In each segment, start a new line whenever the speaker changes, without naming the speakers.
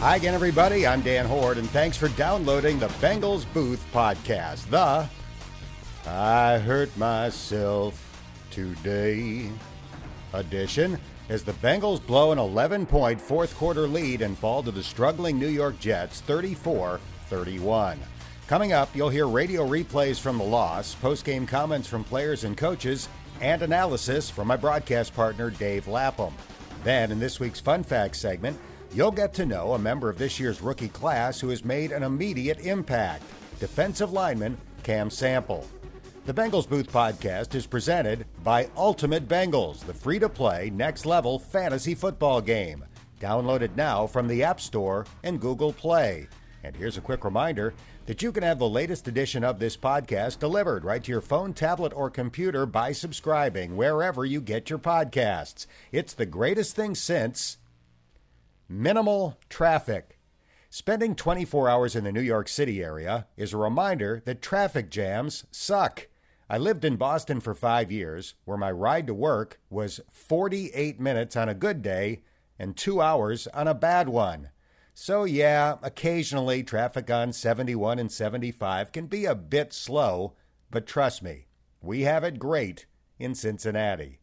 Hi again, everybody. I'm Dan Hoard, and thanks for downloading the Bengals Booth podcast. The I Hurt Myself Today edition as the Bengals blow an 11 point fourth quarter lead and fall to the struggling New York Jets 34 31. Coming up, you'll hear radio replays from the loss, post game comments from players and coaches, and analysis from my broadcast partner, Dave Lapham. Then, in this week's Fun Facts segment, You'll get to know a member of this year's rookie class who has made an immediate impact defensive lineman Cam Sample. The Bengals Booth podcast is presented by Ultimate Bengals, the free to play, next level fantasy football game. Download it now from the App Store and Google Play. And here's a quick reminder that you can have the latest edition of this podcast delivered right to your phone, tablet, or computer by subscribing wherever you get your podcasts. It's the greatest thing since Minimal traffic. Spending 24 hours in the New York City area is a reminder that traffic jams suck. I lived in Boston for five years, where my ride to work was 48 minutes on a good day and two hours on a bad one. So, yeah, occasionally traffic on 71 and 75 can be a bit slow, but trust me, we have it great in Cincinnati.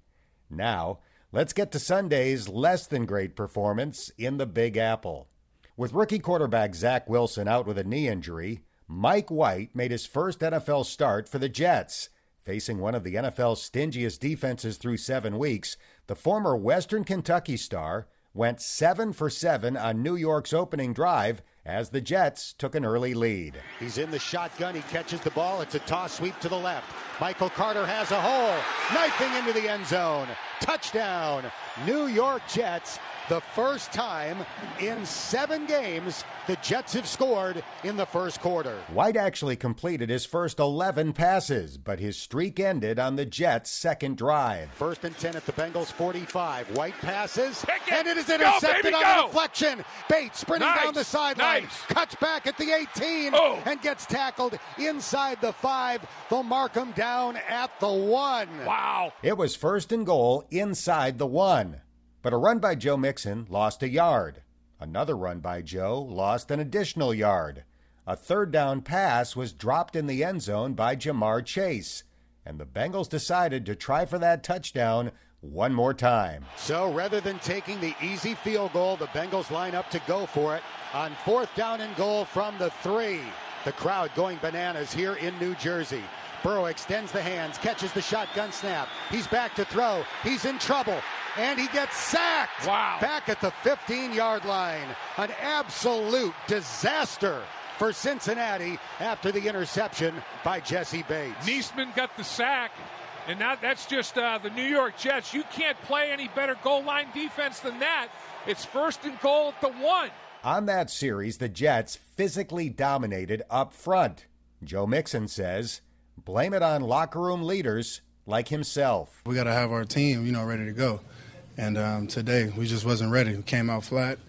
Now, Let's get to Sunday's less than great performance in the Big Apple. With rookie quarterback Zach Wilson out with a knee injury, Mike White made his first NFL start for the Jets. Facing one of the NFL's stingiest defenses through seven weeks, the former Western Kentucky star went seven for seven on New York's opening drive as the Jets took an early lead.
He's in the shotgun. He catches the ball. It's a toss sweep to the left. Michael Carter has a hole, knifing into the end zone. Touchdown, New York Jets. The first time in seven games the Jets have scored in the first quarter.
White actually completed his first 11 passes, but his streak ended on the Jets' second drive.
First and 10 at the Bengals 45. White passes, it. and it is intercepted go, baby, on go. deflection. Bates sprinting nice. down the sideline, nice. cuts back at the 18, oh. and gets tackled inside the five. They'll mark him down at the one.
Wow.
It was first and goal inside the one. But a run by Joe Mixon lost a yard. Another run by Joe lost an additional yard. A third down pass was dropped in the end zone by Ja'Marr Chase, and the Bengals decided to try for that touchdown one more time.
So rather than taking the easy field goal, the Bengals line up to go for it on fourth down and goal from the three. The crowd going bananas here in New Jersey. Burrow extends the hands, catches the shotgun snap. He's back to throw. He's in trouble. And he gets sacked.
Wow.
Back at the 15 yard line. An absolute disaster for Cincinnati after the interception by Jessie Bates.
Niesman got the sack. And that, that's just uh, the New York Jets. You can't play any better goal line defense than that. It's first and goal at the one.
On that series, the Jets physically dominated up front. Joe Mixon says blame it on locker room leaders like himself.
We got to have our team, you know, ready to go. And um, today we just wasn't ready. We came out flat.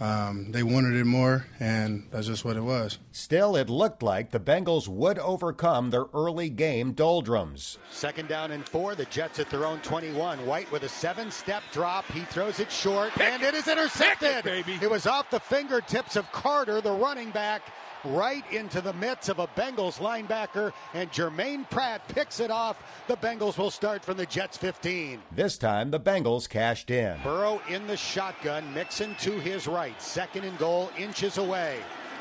Um, they wanted it more, and that's just what it was.
Still, it looked like the Bengals would overcome their early game doldrums.
Second down and four. The Jets at their own 21. White with a seven-step drop. He throws it short, Pick and it is intercepted.
It, baby.
It was off the fingertips of Carter, the running back right into the midst of a Bengals linebacker, and Germaine Pratt picks it off. The Bengals will start from the Jets 15.
This time, the Bengals cashed in.
Burrow in the shotgun, Mixon to his right, second and goal, inches away.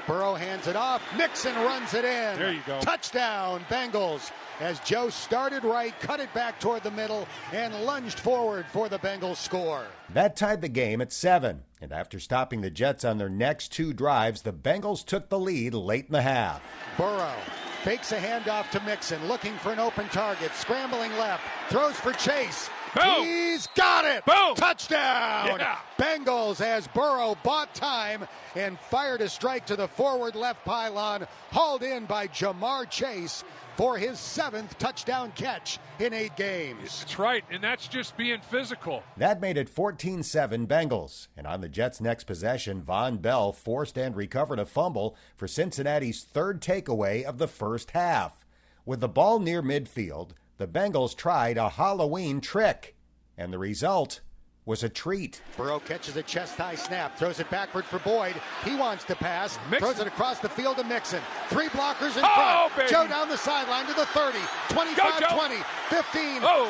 Burrow hands it off. Mixon runs it in.
There you go.
Touchdown, Bengals as Joe started right, cut it back toward the middle, and lunged forward for the Bengals score.
That tied the game at seven. And after stopping the Jets on their next two drives, the Bengals took the lead late in the half.
Burrow fakes a handoff to Mixon, looking for an open target, scrambling left, throws for Chase.
Boom.
He's got it.
Boom.
Touchdown.
Yeah.
Bengals as Burrow bought time and fired a strike to the forward left pylon, hauled in by Ja'Marr Chase for his seventh touchdown catch in eight games.
That's right, and that's just being physical.
That made it 14 7 Bengals. And on the Jets' next possession, Vonn Bell forced and recovered a fumble for Cincinnati's third takeaway of the first half. With the ball near midfield, the Bengals tried a Halloween trick, and the result was a treat.
Burrow catches a chest high snap, throws it backward for Boyd. He wants to pass, Mixon. throws it across the field to Mixon. Three blockers in
oh,
front.
Baby.
Joe down the sideline to the 30, 25
Go,
20, 15,
oh.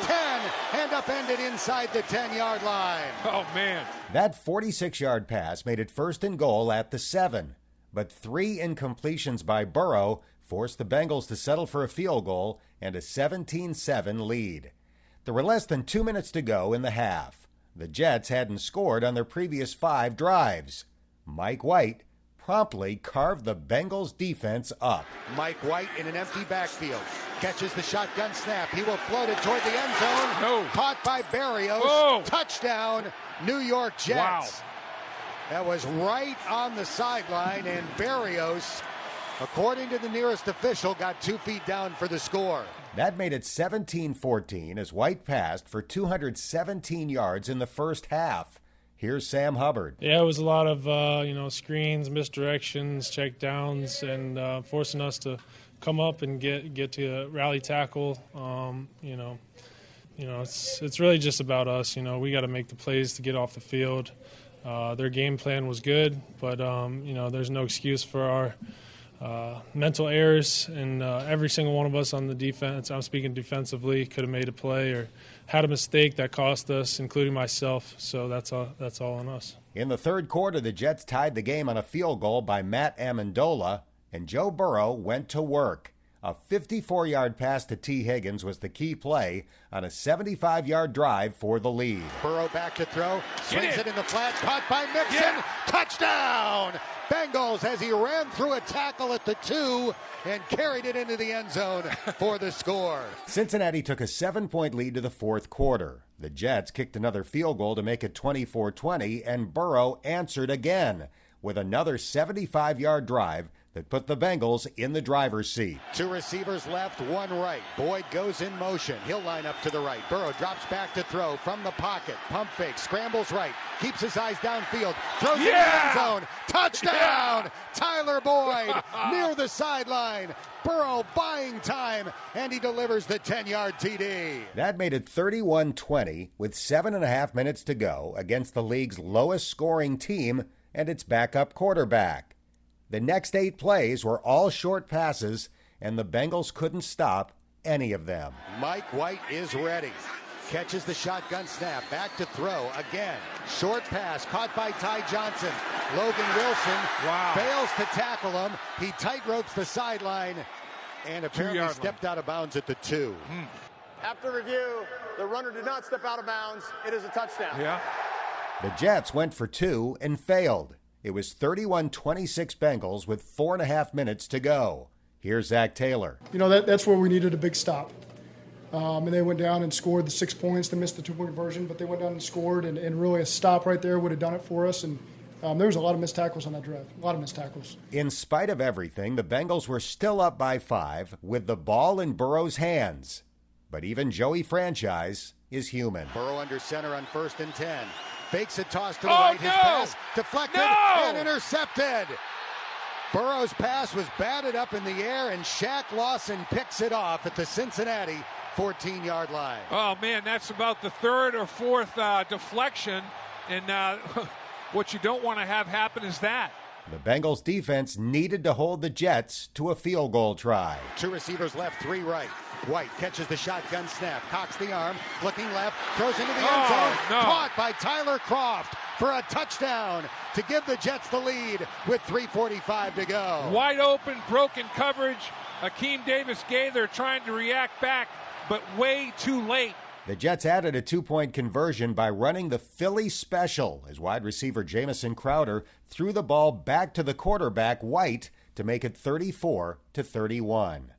10, and upended inside the 10 yard line.
Oh, man.
That 46 yard pass made it first and goal at the seven, but three incompletions by Burrow forced the Bengals to settle for a field goal and a 17 7 lead. There were less than two minutes to go in the half. The Jets hadn't scored on their previous five drives. Mike White promptly carved the Bengals defense up.
Mike White in an empty backfield catches the shotgun snap. He will float it toward the end zone.
No.
Caught by Berrios.
Oh.
Touchdown, New York Jets.
Wow.
That was right on the sideline, and Berrios, according to the nearest official, got two feet down for the score.
That made it 17 14 as White passed for 217 yards in the first half. Here's Sam Hubbard.
Yeah, it was a lot of uh, you know screens, misdirections, check downs, and uh, forcing us to come up and get get to a rally tackle. Um, you know, you know it's it's really just about us. You know, we got to make the plays to get off the field. Uh, their game plan was good, but um, you know, there's no excuse for our uh, mental errors, and uh, every single one of us on the defense, I'm speaking defensively, could have made a play or had a mistake that cost us, including myself. So that's all, that's all on us.
In the third quarter, the Jets tied the game on a field goal by Matt Ammendola, and Joe Burrow went to work. A 54 yard pass to Tee Higgins was the key play on a 75 yard drive for the lead.
Burrow back to throw, swings it. it in the flat, caught by Mixon. Yeah. Touchdown! Bengals as he ran through a tackle at the two and carried it into the end zone for the score.
Cincinnati took a seven point lead to the fourth quarter. The Jets kicked another field goal to make it 24 20, and Burrow answered again with another 75 yard drive that put the Bengals in the driver's seat.
Two receivers left, one right. Boyd goes in motion. He'll line up to the right. Burrow drops back to throw from the pocket. Pump fake, scrambles right, keeps his eyes downfield, throws yeah! in the end zone. Touchdown! Yeah! Tyler Boyd near the sideline. Burrow buying time, and he delivers the 10 yard TD.
That made it 31 20 with seven and a half minutes to go against the league's lowest scoring team and its backup quarterback. The next eight plays were all short passes, and the Bengals couldn't stop any of them.
Mike White is ready. Catches the shotgun snap. Back to throw again. Short pass caught by Ty Johnson. Logan Wilson
wow.
fails to tackle him. He tight ropes the sideline and apparently stepped line. out of bounds at the two. Mm.
After review, the runner did not step out of bounds. It is a touchdown.
Yeah.
The Jets went for two and failed. It was 31 26 Bengals with four and a half minutes to go. Here's Zac Taylor.
You know, that, that's where we needed a big stop. Um, and they went down and scored the six points. They missed the two point conversion, but they went down and scored, and, and really a stop right there would have done it for us. And um, there was a lot of missed tackles on that drive, a lot of missed tackles.
In spite of everything, the Bengals were still up by five with the ball in Burrow's hands. But even Joey Franchise is human.
Burrow under center on first and 10. Fakes a toss to the
oh,
right.
No!
His pass deflected
no!
and intercepted. Burrow's pass was batted up in the air, and Shaq Lawson picks it off at the Cincinnati 14 yard line.
Oh, man, that's about the third or fourth uh, deflection. And uh, what you don't want to have happen is that.
The Bengals defense needed to hold the Jets to a field goal try.
Two receivers left, three right. White catches the shotgun snap, cocks the arm, looking left, throws into the end
oh,
zone.
No.
Caught by Tyler Kroft for a touchdown to give the Jets the lead with 3.45 to go.
Wide open, broken coverage. Akeem Davis Gaither trying to react back, but way too late.
The Jets added a two point conversion by running the Philly special as wide receiver Jamison Crowder threw the ball back to the quarterback White to make it 34 to 31.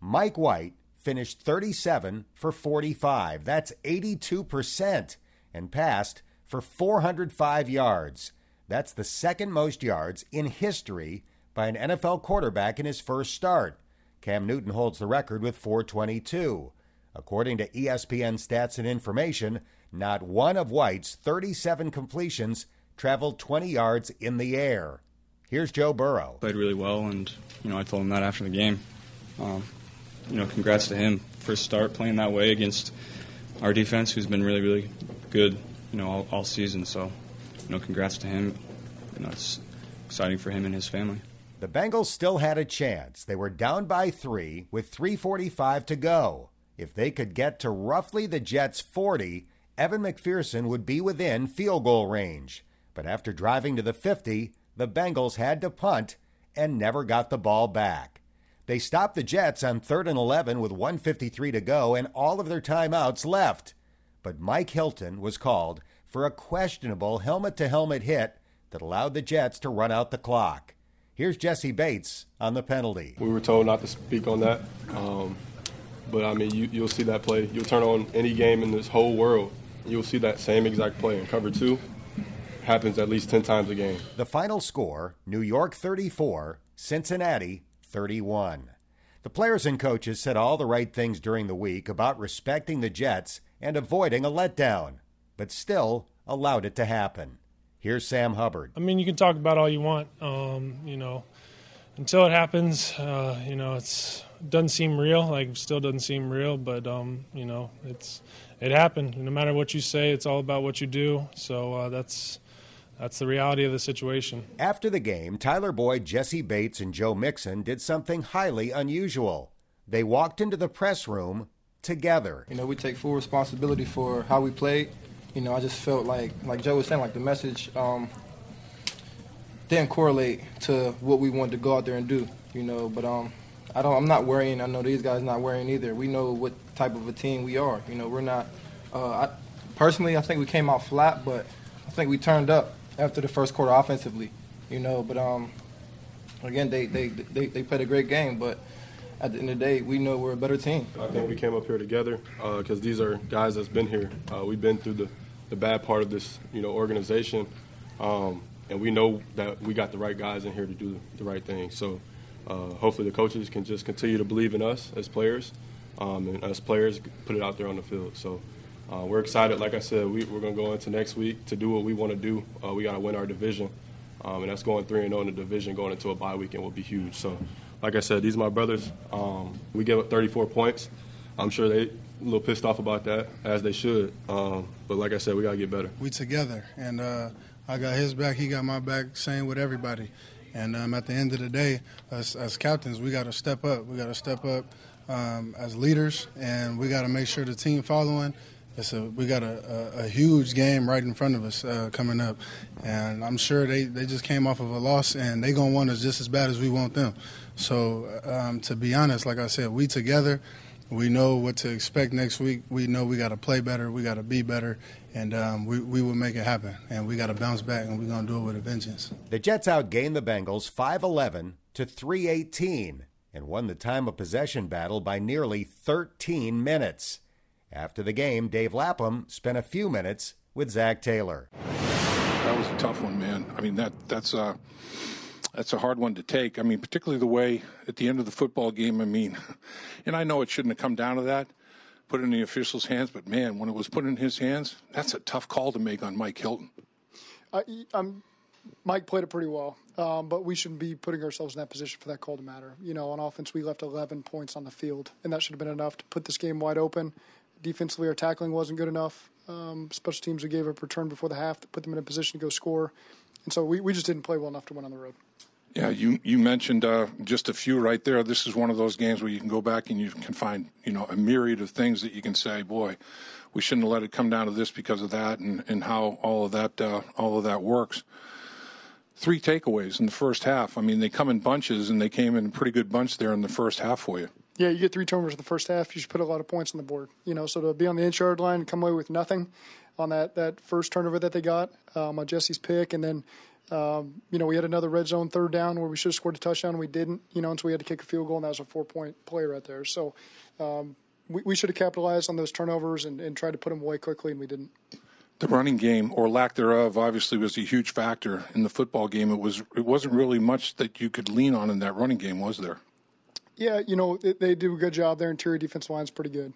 Mike White finished 37 for 45. That's 82% and passed for 405 yards. That's the second most yards in history by an NFL quarterback in his first start. Cam Newton holds the record with 422. According to ESPN stats and information, not one of White's 37 completions traveled 20 yards in the air. Here's Joe Burrow.
Played really well, and you know I told him that after the game. Um, you know, congrats to him for start playing that way against our defense, who's been really, really good you know, all, all season. So, you know, congrats to him. You know, it's exciting for him and his family.
The Bengals still had a chance. They were down by three with 3.45 to go. If they could get to roughly the Jets' 40, Evan McPherson would be within field goal range. But after driving to the 50, the Bengals had to punt and never got the ball back. They stopped the Jets on 3rd and 11 with 153 to go and all of their timeouts left. But Mike Hilton was called for a questionable helmet to helmet hit that allowed the Jets to run out the clock. Here's Jessie Bates on the penalty.
We were told not to speak on that. Um, but I mean, you, you'll see that play. You'll turn on any game in this whole world, you'll see that same exact play in cover two. Happens at least 10 times a game.
The final score New York 34, Cincinnati 31. The players and coaches said all the right things during the week about respecting the Jets and avoiding a letdown, but still allowed it to happen. Here's Sam Hubbard.
I mean, you can talk about all you want, um, you know, until it happens. Uh, you know, it's doesn't seem real. Like, still doesn't seem real, but um, you know, it's it happened. No matter what you say, it's all about what you do. So uh, that's that's the reality of the situation.
After the game, Tyler Boyd, Jessie Bates, and Joe Mixon did something highly unusual. They walked into the press room together.
You know, we take full responsibility for how we played. You know, I just felt like, like Joe was saying, like the message um, didn't correlate to what we wanted to go out there and do. You know, but um, I don't. I'm not worrying. I know these guys not worrying either. We know what type of a team we are. You know, we're not. Uh, I, personally, I think we came out flat, but I think we turned up after the first quarter offensively. You know, but um, again, they they they, they played a great game, but at the end of the day, we know we're a better team.
I think we came up here together because uh, these are guys that's been here. Uh, we've been through the, the bad part of this, you know, organization, um, and we know that we got the right guys in here to do the right thing. So uh, hopefully the coaches can just continue to believe in us as players, um, and us players put it out there on the field. So uh, we're excited. Like I said, we, are going to go into next week to do what we want to do. Uh, we got to win our division, um, and that's going three and zero in the division. Going into a bye weekend will be huge. So, like I said, these are my brothers. Um, we gave up 34 points. I'm sure they a little pissed off about that, as they should. Um, but like I said, we got to get better.
We together, and uh, I got his back. He got my back. Same with everybody. And um, at the end of the day, as, as captains, we got to step up. We got to step up um, as leaders, and we got to make sure the team following. It's a, we got a, a, a huge game right in front of us uh, coming up, and I'm sure they, they just came off of a loss, and they gonna want us just as bad as we want them. So um, to be honest, like I said, we together we know what to expect next week. We know we got to play better. We got to be better, and um, we we will make it happen. And we got to bounce back, and we're gonna do it with a vengeance.
The Jets outgained the Bengals 5-11 to 3-18 and won the time of possession battle by nearly 13 minutes. After the game, Dave Lapham spent a few minutes with Zac Taylor.
That was a tough one, man. I mean that that's uh that's a hard one to take. I mean, particularly the way at the end of the football game. I mean, and I know it shouldn't have come down to that, put it in the official's hands. But man, when it was put in his hands, that's a tough call to make on Mike Hilton.
I, I'm, Mike played it pretty well, um, but we shouldn't be putting ourselves in that position for that call to matter. You know, on offense, we left 11 points on the field, and that should have been enough to put this game wide open. Defensively, our tackling wasn't good enough. Um, special teams, we gave up a return before the half to put them in a position to go score. And so we, we just didn't play well enough to win on the road.
Yeah, you you mentioned uh, just a few right there. This is one of those games where you can go back and you can find you know a myriad of things that you can say, boy, we shouldn't have let it come down to this because of that, and, and how all of that uh, all of that works. Three takeaways in the first half. I mean, they come in bunches, and they came in a pretty good bunch there in the first half for you.
Yeah, you get three turnovers in the first half. You should put a lot of points on the board. You know, so to be on the inch yard line and come away with nothing on that that first turnover that they got um, on Jessie's pick, and then um, you know, we had another red zone third down where we should have scored a touchdown and we didn't, you know, and so we had to kick a field goal and that was a four point play right there. So um, we, we, should have capitalized on those turnovers and, and tried to put them away quickly and we didn't.
The running game or lack thereof obviously was a huge factor in the football game. It was it wasn't really much that you could lean on in that running game, was there?
Yeah, you know they, they do a good job. Their interior defense line's pretty good.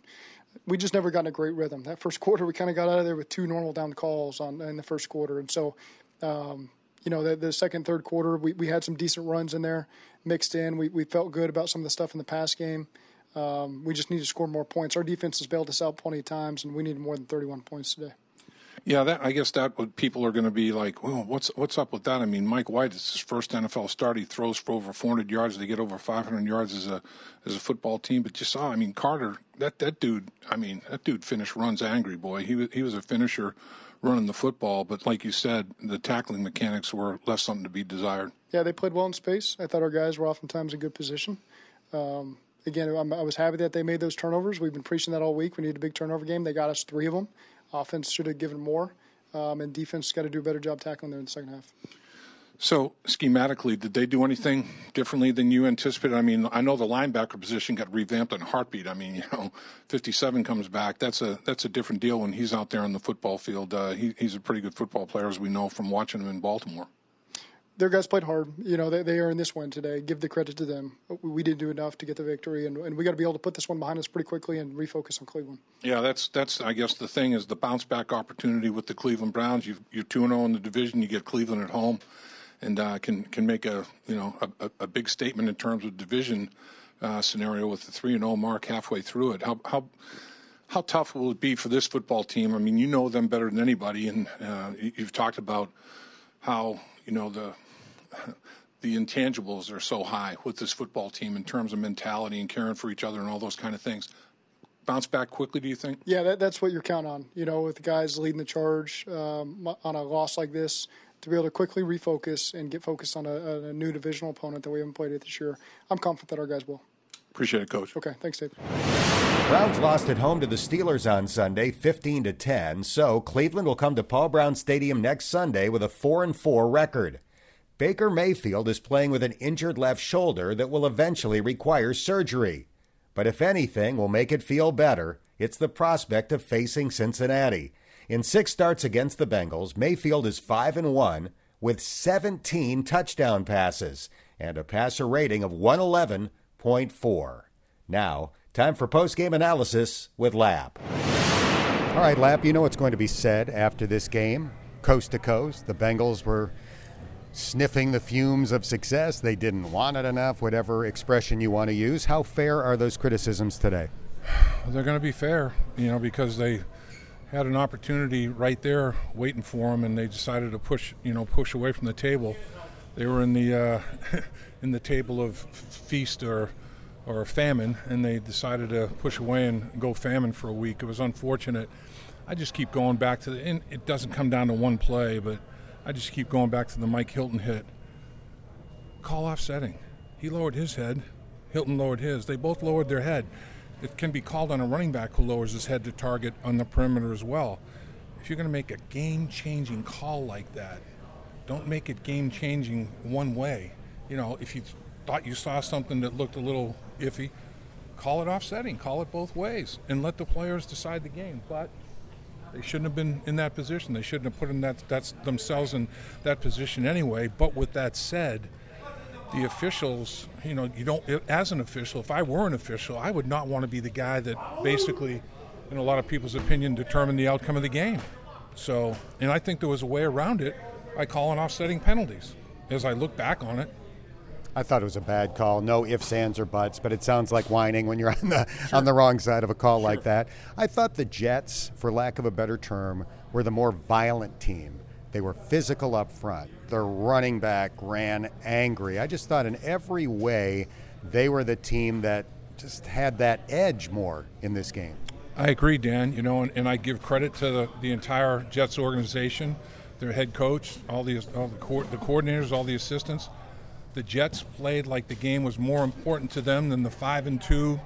We just never got in a great rhythm. That first quarter, we kind of got out of there with two normal down calls on in the first quarter, and so um, you know, the, the second, third quarter, we, we had some decent runs in there mixed in. We, we felt good about some of the stuff in the pass game. Um, we just need to score more points. Our defense has bailed us out plenty of times, and we need more than 31 points today.
Yeah, that I guess that people are going to be like. Well, what's what's up with that? I mean, Mike White is his first NFL start. He throws for over 400 yards. They get over 500 yards as a as a football team. But you saw, I mean, Carter, that that dude. I mean, that dude finished runs angry boy. He was he was a finisher running the football. But like you said, the tackling mechanics were left something to be desired.
Yeah, they played well in space. I thought our guys were oftentimes in good position. Um, again, I'm, I was happy that they made those turnovers. We've been preaching that all week. We need a big turnover game. They got us three of them. Offense should have given more, um, and defense got to do a better job tackling there in the second half.
So schematically, did they do anything differently than you anticipated? I mean, I know the linebacker position got revamped on heartbeat. I mean, you know, 57 comes back. That's a that's a different deal when he's out there on the football field. Uh, he, he's a pretty good football player, as we know from watching him in Baltimore
their guys played hard. You know, they, they earned this win today. Give the credit to them. We didn't do enough to get the victory, and, and we got to be able to put this one behind us pretty quickly and refocus on Cleveland.
Yeah, that's that's I guess the thing is the bounce back opportunity with the Cleveland Browns. You you're two zero oh in the division. You get Cleveland at home, and uh, can can make a you know a, a big statement in terms of division uh, scenario with the three and zero oh mark halfway through it. How how how tough will it be for this football team? I mean, you know them better than anybody, and uh, you've talked about how you know the the intangibles are so high with this football team in terms of mentality and caring for each other and all those kind of things. Bounce back quickly, do you think?
Yeah, that, that's what you're counting on. You know, with the guys leading the charge um, on a loss like this, to be able to quickly refocus and get focused on a, a new divisional opponent that we haven't played it this year. I'm confident that our guys will.
Appreciate it, Coach.
Okay, thanks, Dave.
Browns lost at home to the Steelers on Sunday, 15 to 10. So Cleveland will come to Paul Brown Stadium next Sunday with a 4 and 4 record. Baker Mayfield is playing with an injured left shoulder that will eventually require surgery. But if anything will make it feel better, it's the prospect of facing Cincinnati. In six starts against the Bengals, Mayfield is 5 and 1 with 17 touchdown passes and a passer rating of 111.4. Now, time for post-game analysis with Lap. All right, Lap, you know what's going to be said after this game. Coast to coast, the Bengals were sniffing the fumes of success. They didn't want it enough, whatever expression you want to use. How fair are those criticisms today?
They're going to be fair, you know, because they had an opportunity right there waiting for them, and they decided to push, you know, push away from the table. They were in the uh, in the table of feast or or famine, and they decided to push away and go famine for a week. It was unfortunate. I just keep going back to the. It doesn't come down to one play, but I just keep going back to the Mike Hilton hit. Call off setting. He lowered his head. Hilton lowered his. They both lowered their head. It can be called on a running back who lowers his head to target on the perimeter as well. If you're going to make a game changing call like that, don't make it game changing one way. You know, if you thought you saw something that looked a little iffy, call it offsetting, call it both ways, and let the players decide the game. But they shouldn't have been in that position. They shouldn't have put in that that's themselves in that position anyway. But with that said, the officials, you know, you don't as an official, if I were an official, I would not want to be the guy that basically, in a lot of people's opinion, determined the outcome of the game. So, and I think there was a way around it by calling offsetting penalties. As I look back on it,
I thought it was a bad call. No ifs, ands, or buts, but it sounds like whining when you're on the sure. on the wrong side of a call sure. like that. I thought the Jets, for lack of a better term, were the more violent team. They were physical up front. Their running back ran angry. I just thought in every way they were the team that just had that edge more in this game.
I agree, Dan. You know, and, and I give credit to the, the entire Jets organization, their head coach, all the all the, co- the coordinators, all the assistants the Jets played like the game was more important to them than the five and two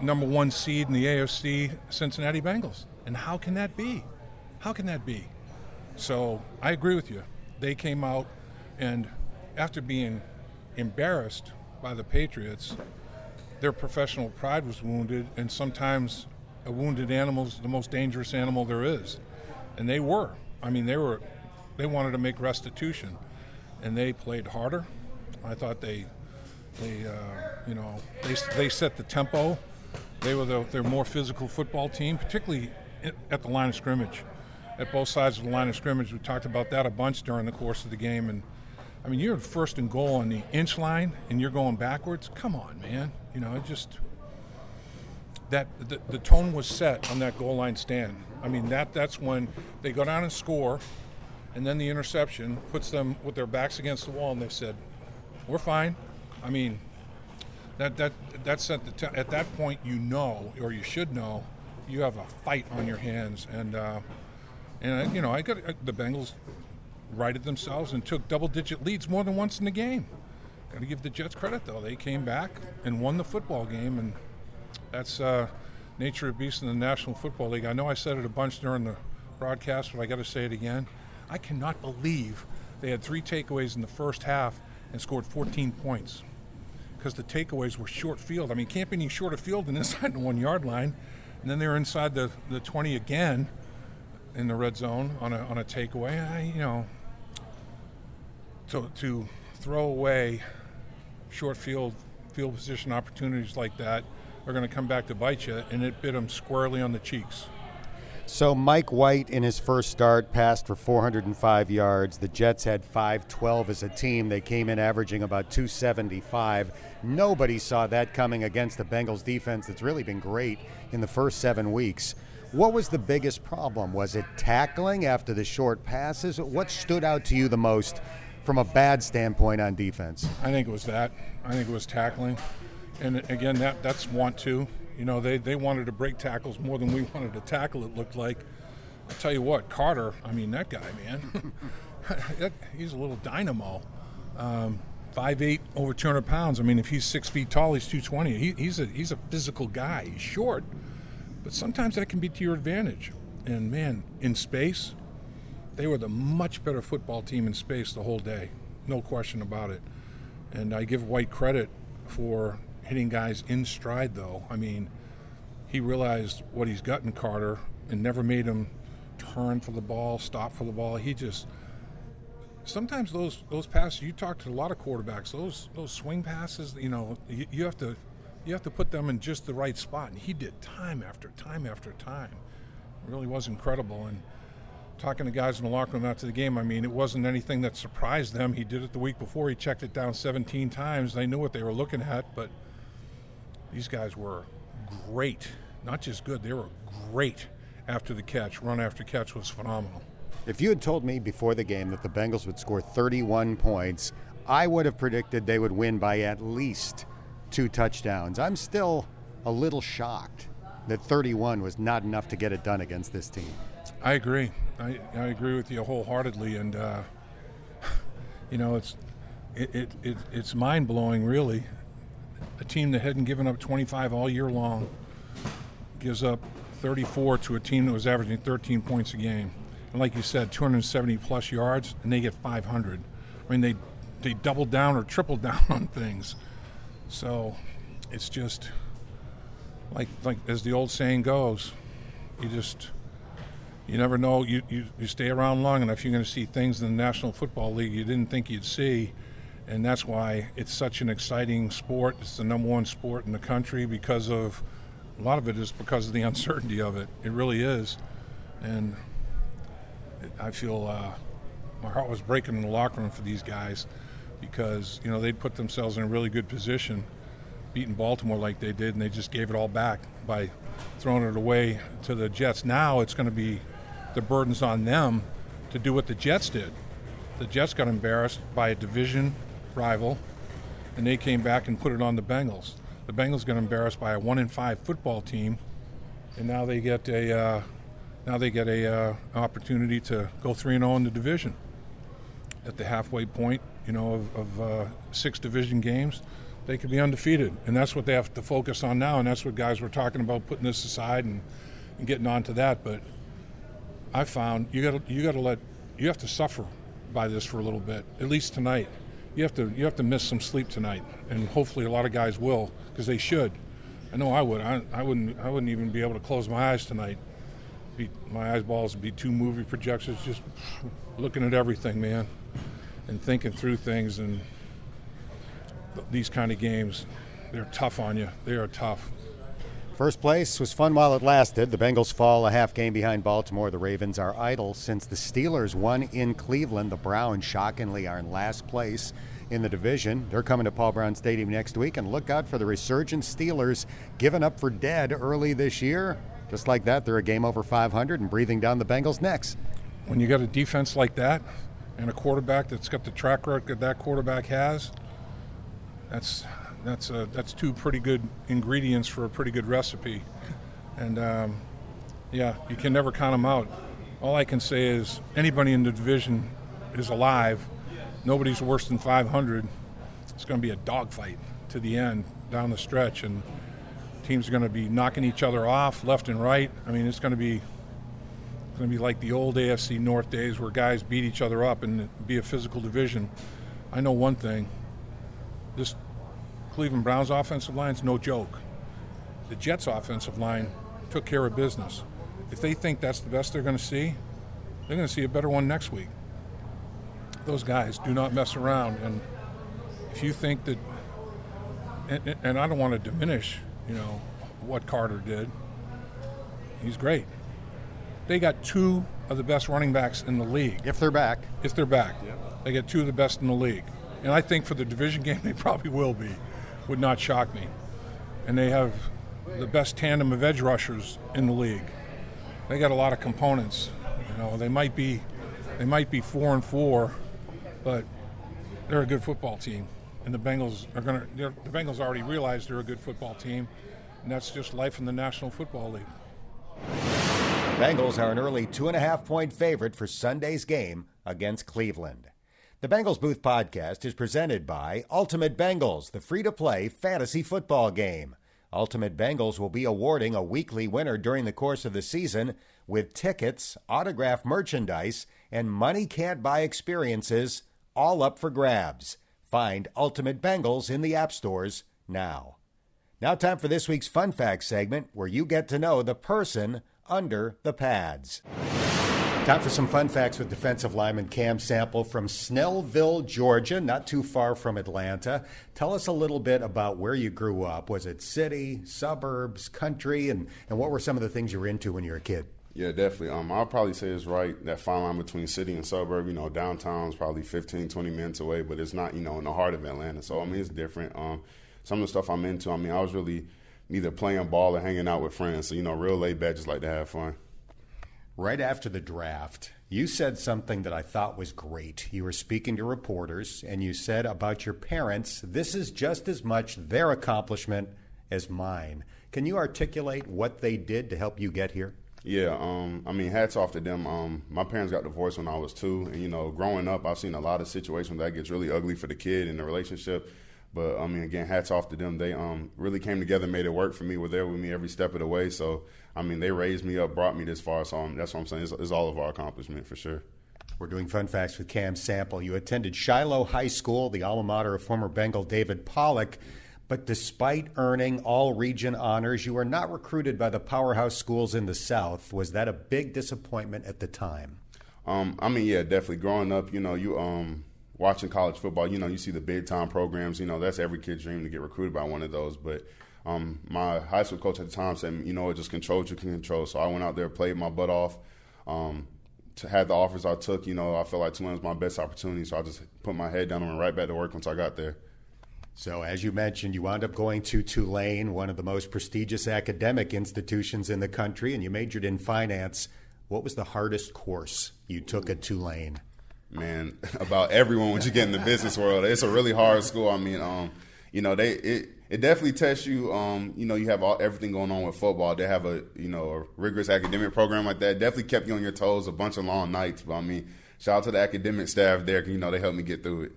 number one seed in the AFC Cincinnati Bengals. And how can that be? How can that be? So I agree with you. They came out and after being embarrassed by the Patriots, their professional pride was wounded, and sometimes a wounded animal is the most dangerous animal there is. And they were. I mean, they were. They wanted to make restitution, and they played harder. I thought they, they, uh, you know, they, they set the tempo. They were the, their more physical football team, particularly at the line of scrimmage, at both sides of the line of scrimmage. We talked about that a bunch during the course of the game, and I mean, you're first and goal on the inch line, and you're going backwards. Come on, man. You know, it just that the, the tone was set on that goal line stand. I mean, that that's when they go down and score, and then the interception puts them with their backs against the wall, and they said, "We're fine." I mean, that that that's at the t- at that point you know, or you should know, you have a fight on your hands, and uh, and you know, I got the Bengals righted themselves and took double-digit leads more than once in the game. Got to give the Jets credit though; they came back and won the football game, and that's uh, nature of beast in the National Football League. I know I said it a bunch during the broadcast, but I got to say it again. I cannot believe they had three takeaways in the first half and scored 14 points because the takeaways were short field. I mean, can't be any shorter field than inside the one yard line. And then they were inside the, the 20 again in the red zone on a, on a takeaway. I, you know, to, to throw away short field field position opportunities like that are going to come back to bite you, and it bit them squarely on the cheeks.
So Mike White in his first start passed for 405 yards. The Jets had 512 as a team. They came in averaging about 275. Nobody saw that coming against the Bengals defense that's really been great in the first 7 weeks. What was the biggest problem? Was it tackling after the short passes? What stood out to you the most from a bad standpoint on defense?
I think it was that. I think it was tackling. And again, that that's want to. You know, they, they wanted to break tackles more than we wanted to tackle, it looked like. I'll tell you what, Carter, I mean, that guy, man, he's a little dynamo. Um, 5'8", over 200 pounds. I mean, if he's six feet tall, he's 220. He, he's, a, he's a physical guy. He's short. But sometimes that can be to your advantage. And, man, in space, they were the much better football team in space the whole day. No question about it. And I give White credit for hitting guys in stride, though. I mean, he realized what he's got in Carter and never made him turn for the ball, stop for the ball. He just sometimes those those passes. You talk to a lot of quarterbacks. Those those swing passes. You know, you, you have to you have to put them in just the right spot, and he did time after time after time. It really was incredible. And talking to guys in the locker room after the game, I mean, it wasn't anything that surprised them. He did it the week before. He checked it down 17 times. They knew what they were looking at, but these guys were great. Not just good, they were great after the catch. Run after catch was phenomenal.
If you had told me before the game that the Bengals would score 31 points, I would have predicted they would win by at least two touchdowns. I'm still a little shocked that 31 was not enough to get it done against this team.
I agree. I, I agree with you wholeheartedly, and uh, you know it's it, it, it it's mind blowing, really, a team that hadn't given up 25 all year long gives up 34 to a team that was averaging 13 points a game. And like you said, 270 plus yards, and they get 500. I mean, they they doubled down or tripled down on things. So it's just like like as the old saying goes, you just you never know. You, you, you stay around long enough, you're going to see things in the National Football League you didn't think you'd see and that's why it's such an exciting sport. It's the number one sport in the country because of a lot of it is because of the uncertainty of it. It really is, and I feel uh, my heart was breaking in the locker room for these guys because you know they'd put themselves in a really good position, beating Baltimore like they did, and they just gave it all back by throwing it away to the Jets. Now it's going to be the burdens on them to do what the Jets did. The Jets got embarrassed by a division rival, and they came back and put it on the Bengals. The Bengals got embarrassed by a one in five football team, and now they get a uh, now they get a uh, opportunity to go three and zero oh in the division. At the halfway point, you know, of, of uh, six division games, they could be undefeated, and that's what they have to focus on now. And that's what guys were talking about putting this aside and, and getting on to that. But I found you got you got to let you have to suffer by this for a little bit, at least tonight you have to you have to miss some sleep tonight, and hopefully a lot of guys will because they should. I know I would. I, I wouldn't. I wouldn't even be able to close my eyes tonight. Be, my eyeballs would be two movie projections, just looking at everything, man, and thinking through things. And these kind of games, they're tough on you. They are tough.
First place was fun while it lasted. The Bengals fall a half game behind Baltimore. The Ravens are idle since the Steelers won in Cleveland. The Browns shockingly are in last place in the division. They're coming to Paul Brown Stadium next week, and look out for the resurgent Steelers given up for dead early this year. Just like that, they're a game over 500 and breathing down the Bengals' necks.
When you got a defense like that and a quarterback that's got the track record that quarterback has, that's that's a, that's two pretty good ingredients for a pretty good recipe. And um, yeah, you can never count them out. All I can say is anybody in the division is alive. Nobody's worse than 500. It's going to be a dogfight to the end down the stretch, and teams are going to be knocking each other off left and right. I mean, it's going to be it's going to be like the old AFC North days where guys beat each other up and be a physical division. I know one thing: this Cleveland Browns offensive line is no joke. The Jets offensive line took care of business. If they think that's the best they're going to see, they're going to see a better one next week. Those guys do not mess around. And if you think that, and, and I don't want to diminish, you know, what Carter did, he's great. They got two of the best running backs in the league.
If they're back.
If they're back. Yeah. They get two of the best in the league. And I think for the division game, they probably will be would not shock me. And they have the best tandem of edge rushers in the league. They got a lot of components. You know, they might be they might be four and four, but they're a good football team. And the Bengals are going to. The Bengals already realized they're a good football team, and that's just life in the National Football League.
Bengals are an early two and a half point favorite for Sunday's game against Cleveland. The Bengals Booth podcast is presented by Ultimate Bengals, the free to play fantasy football game. Ultimate Bengals will be awarding a weekly winner during the course of the season with tickets, autographed merchandise, and money can't buy experiences, all up for grabs. Find Ultimate Bengals in the app stores now. Now, time for this week's Fun Fact segment where you get to know the person under the pads. Time for some fun facts with defensive lineman Cam Sample from Snellville, Georgia, not too far from Atlanta. Tell us a little bit about where you grew up. Was it city, suburbs, country, and, and what were some of the things you were into when you were a kid?
Yeah, definitely. Um, I'll probably say it's right, that fine line between city and suburb. You know, downtown's probably 15, 20 minutes away, but it's not, you know, in the heart of Atlanta. So, I mean, it's different. Um, some of the stuff I'm into, I mean, I was really either playing ball or hanging out with friends. So, you know, real laid back, just like to have fun
right after the draft, you said something that I thought was great. You were speaking to reporters, and you said about your parents, this is just as much their accomplishment as mine. Can you articulate what they did to help you get here?
Yeah, um, I mean, hats off to them. Um, my parents got divorced when I was two, and you know, growing up, I've seen a lot of situations that gets really ugly for the kid in the relationship. But I mean, again, hats off to them. They um, really came together, made it work for me. Were there with me every step of the way. So I mean, they raised me up, brought me this far. So I'm, that's what I'm saying. It's, it's all of our accomplishment for sure.
We're doing fun facts with Cam Sample. You attended Shiloh High School, the alma mater of former Bengal David Pollack. But despite earning all region honors, you were not recruited by the powerhouse schools in the South. Was that a big disappointment at the time?
Um, I mean, yeah, definitely. Growing up, you know, you um, watching college football, you know, you see the big time programs. You know, that's every kid's dream to get recruited by one of those. But um, my high school coach at the time said, you know, it just control what you can control. So I went out there, played my butt off. Um, to have the offers I took, you know, I felt like Tulane was my best opportunity. So I just put my head down and went right back to work once I got there.
So, as you mentioned, you wound up going to Tulane, one of the most prestigious academic institutions in the country, and you majored in finance. What was the hardest course you took at Tulane?
Man, about everyone when you get in the business world. It's a really hard school. I mean, um, you know, they it it definitely tests you. Um, you know, you have all everything going on with football. They have a you know a rigorous academic program like that. Definitely kept you on your toes. A bunch of long nights. But I mean, shout out to the academic staff there. You know, they helped me get through it.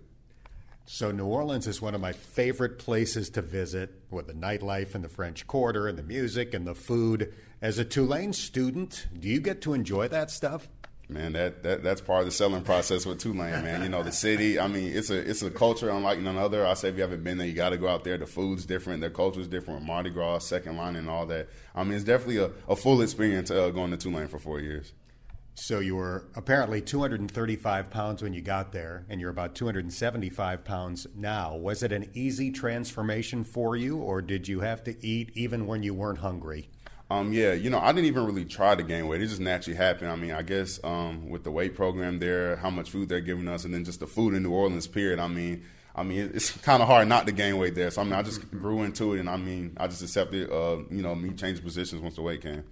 So New Orleans is one of my favorite places to visit with the nightlife and the French Quarter and the music and the food. As a Tulane student, do you get to enjoy that stuff?
Man. That, that that's part of the selling process with Tulane, man. You know, the city. I mean, it's a it's a culture unlike none other. I say if you haven't been there, you got to go out there. The food's different, their culture's different. Mardi Gras, second line, and all that. I mean, it's definitely a, a full experience uh, going to Tulane for four years.
So you were apparently 235 pounds when you got there, and you're about 275 pounds now. Was it an easy transformation for you, or did you have to eat even when you weren't hungry?
Um, yeah, you know, I didn't even really try to gain weight. It just naturally happened. I mean, I guess um, with the weight program there, how much food they're giving us, and then just the food in New Orleans. Period. I mean, I mean, it's kind of hard not to gain weight there. So I mean, I just grew into it, and I mean, I just accepted, uh, you know, me changing positions once the weight came.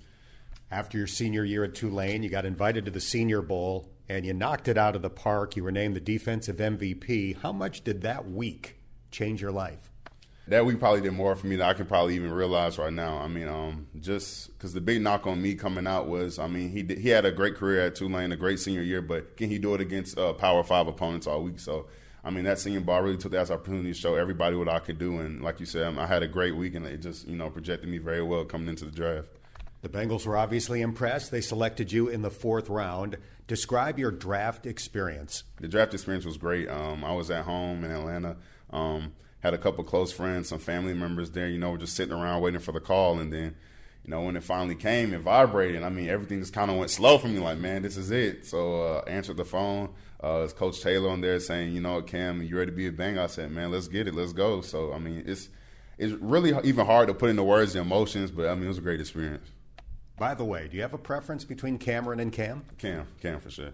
After your senior year at Tulane, you got invited to the Senior Bowl, and you knocked it out of the park. You were named the defensive MVP. How much did that week change your life?
That week probably did more for me than I can probably even realize right now. I mean, um, just because the big knock on me coming out was, I mean, he did, he had a great career at Tulane, a great senior year, but can he do it against uh, Power Five opponents all week? So, I mean, that Senior Bowl really took that opportunity to show everybody what I could do. And like you said, um, I had a great week, and it just you know projected me very well coming into the draft.
The Bengals were obviously impressed. They selected you in the fourth round. Describe your draft experience.
The draft experience was great. Um, I was at home in Atlanta. Um, had a couple close friends, some family members there. You know, just sitting around waiting for the call, and then, you know, when it finally came, it vibrated. I mean, everything just kind of went slow for me. Like, man, this is it. So uh, answered the phone. Uh, it's Coach Taylor on there saying, you know, Cam, you ready to be a bang? I said, man, let's get it, let's go. So I mean, it's it's really even hard to put into words the emotions, but I mean, it was a great experience.
By the way, do you have a preference between Cameron and Cam?
Cam, Cam for sure.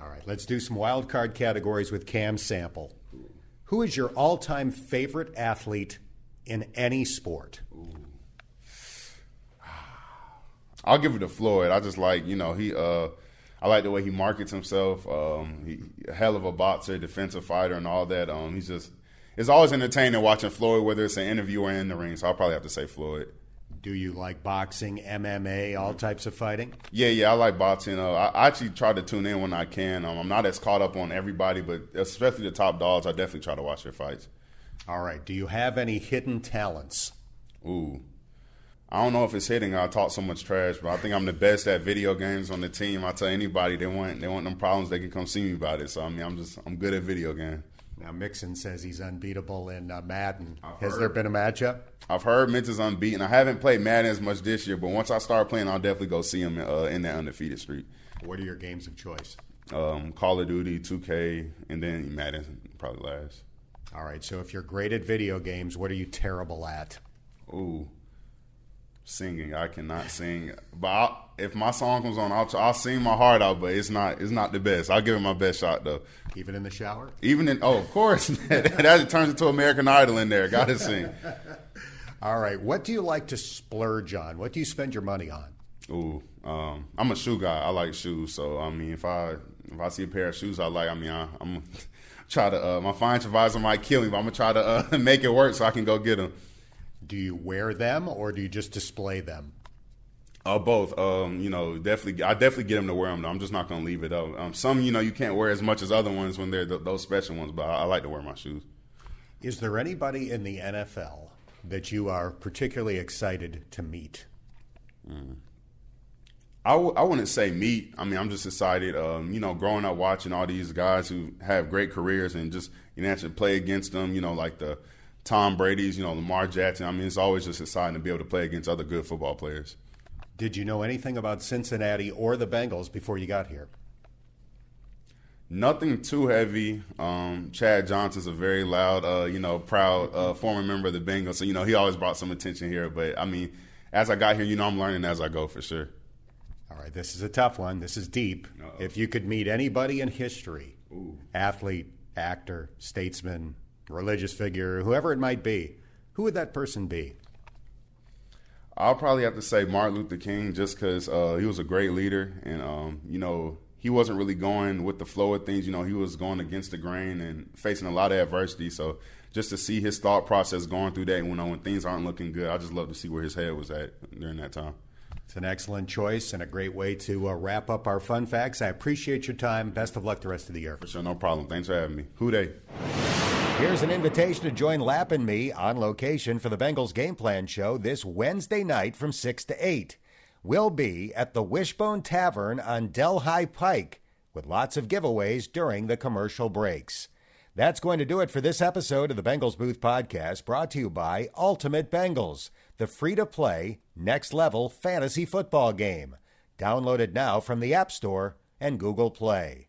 All right, let's do some wild card categories with Cam Sample. Who is your all time favorite athlete in any sport?
I'll give it to Floyd. I just like, you know, he uh I like the way he markets himself. Um, he hell of a boxer, defensive fighter, and all that. Um, he's just it's always entertaining watching Floyd, whether it's an interview or in the ring. So I'll probably have to say Floyd.
Do you like boxing, MMA, all types of fighting?
Yeah, yeah, I like boxing. Uh, I, actually try to tune in when I can. Um, I'm not as caught up on everybody, but especially the top dogs, I definitely try to watch their fights.
All right. Do you have any hidden talents?
Ooh. I don't know if it's hitting. I talk so much trash, but I think I'm the best at video games on the team. I tell anybody they want they want them problems, they can come see me about it. So I mean, I'm just I'm good at video games.
Now Mixon says he's unbeatable in uh, Madden. I've Has heard. there been a matchup?
I've heard is unbeaten. I haven't played Madden as much this year, but once I start playing, I'll definitely go see him uh, in that undefeated streak.
What are your games of choice?
Um, Call of Duty, 2K, and then Madden probably last.
All right. So if you're great at video games, what are you terrible at?
Ooh, singing. I cannot sing, but I'll, if my song comes on, I'll, I'll sing my heart out. But it's not it's not the best. I'll give it my best shot though.
Even in the shower.
Even in oh, of course, that turns into American Idol in there. Got to sing.
All right. What do you like to splurge on? What do you spend your money on?
Ooh, um, I'm a shoe guy. I like shoes. So I mean, if I if I see a pair of shoes I like, I mean, I, am try to. Uh, my financial advisor might kill me, but I'm gonna try to uh, make it work so I can go get them.
Do you wear them or do you just display them?
Uh, both. Um, you know, definitely. I definitely get them to wear them. Though. I'm just not going to leave it up. Um, some, you know, you can't wear as much as other ones when they're th- those special ones. But I, I, like to wear my shoes.
Is there anybody in the NFL that you are particularly excited to meet?
Mm. I w- I wouldn't say meet. I mean, I'm just excited. Um, you know, growing up watching all these guys who have great careers and just you know actually play against them. You know, like the Tom Brady's, you know, Lamar Jackson. I mean, it's always just exciting to be able to play against other good football players.
Did you know anything about Cincinnati or the Bengals before you got here?
Nothing too heavy. Um, Chad Johnson's a very loud, uh, you know, proud uh, former member of the Bengals. So, you know, he always brought some attention here. But, I mean, as I got here, you know, I'm learning as I go for sure.
All right, this is a tough one. This is deep. Uh-oh. If you could meet anybody in history, Ooh. athlete, actor, statesman, religious figure, whoever it might be, who would that person be?
I'll probably have to say Martin Luther King, just because uh, he was a great leader, and um, you know he wasn't really going with the flow of things. You know, he was going against the grain and facing a lot of adversity. So just to see his thought process going through that, you know, when things aren't looking good, I just love to see where his head was at during that time.
It's an excellent choice and a great way to uh, wrap up our fun facts. I appreciate your time. Best of luck the rest of the year.
For sure, no problem. Thanks for having me. Who Dey?
Here's an invitation to join Lap and me on location for the Bengals Game Plan show this Wednesday night from 6 to 8. We'll be at the Wishbone Tavern on Delhi Pike with lots of giveaways during the commercial breaks. That's going to do it for this episode of the Bengals Booth Podcast, brought to you by Ultimate Bengals, the free to play, next level fantasy football game. Download it now from the App Store and Google Play.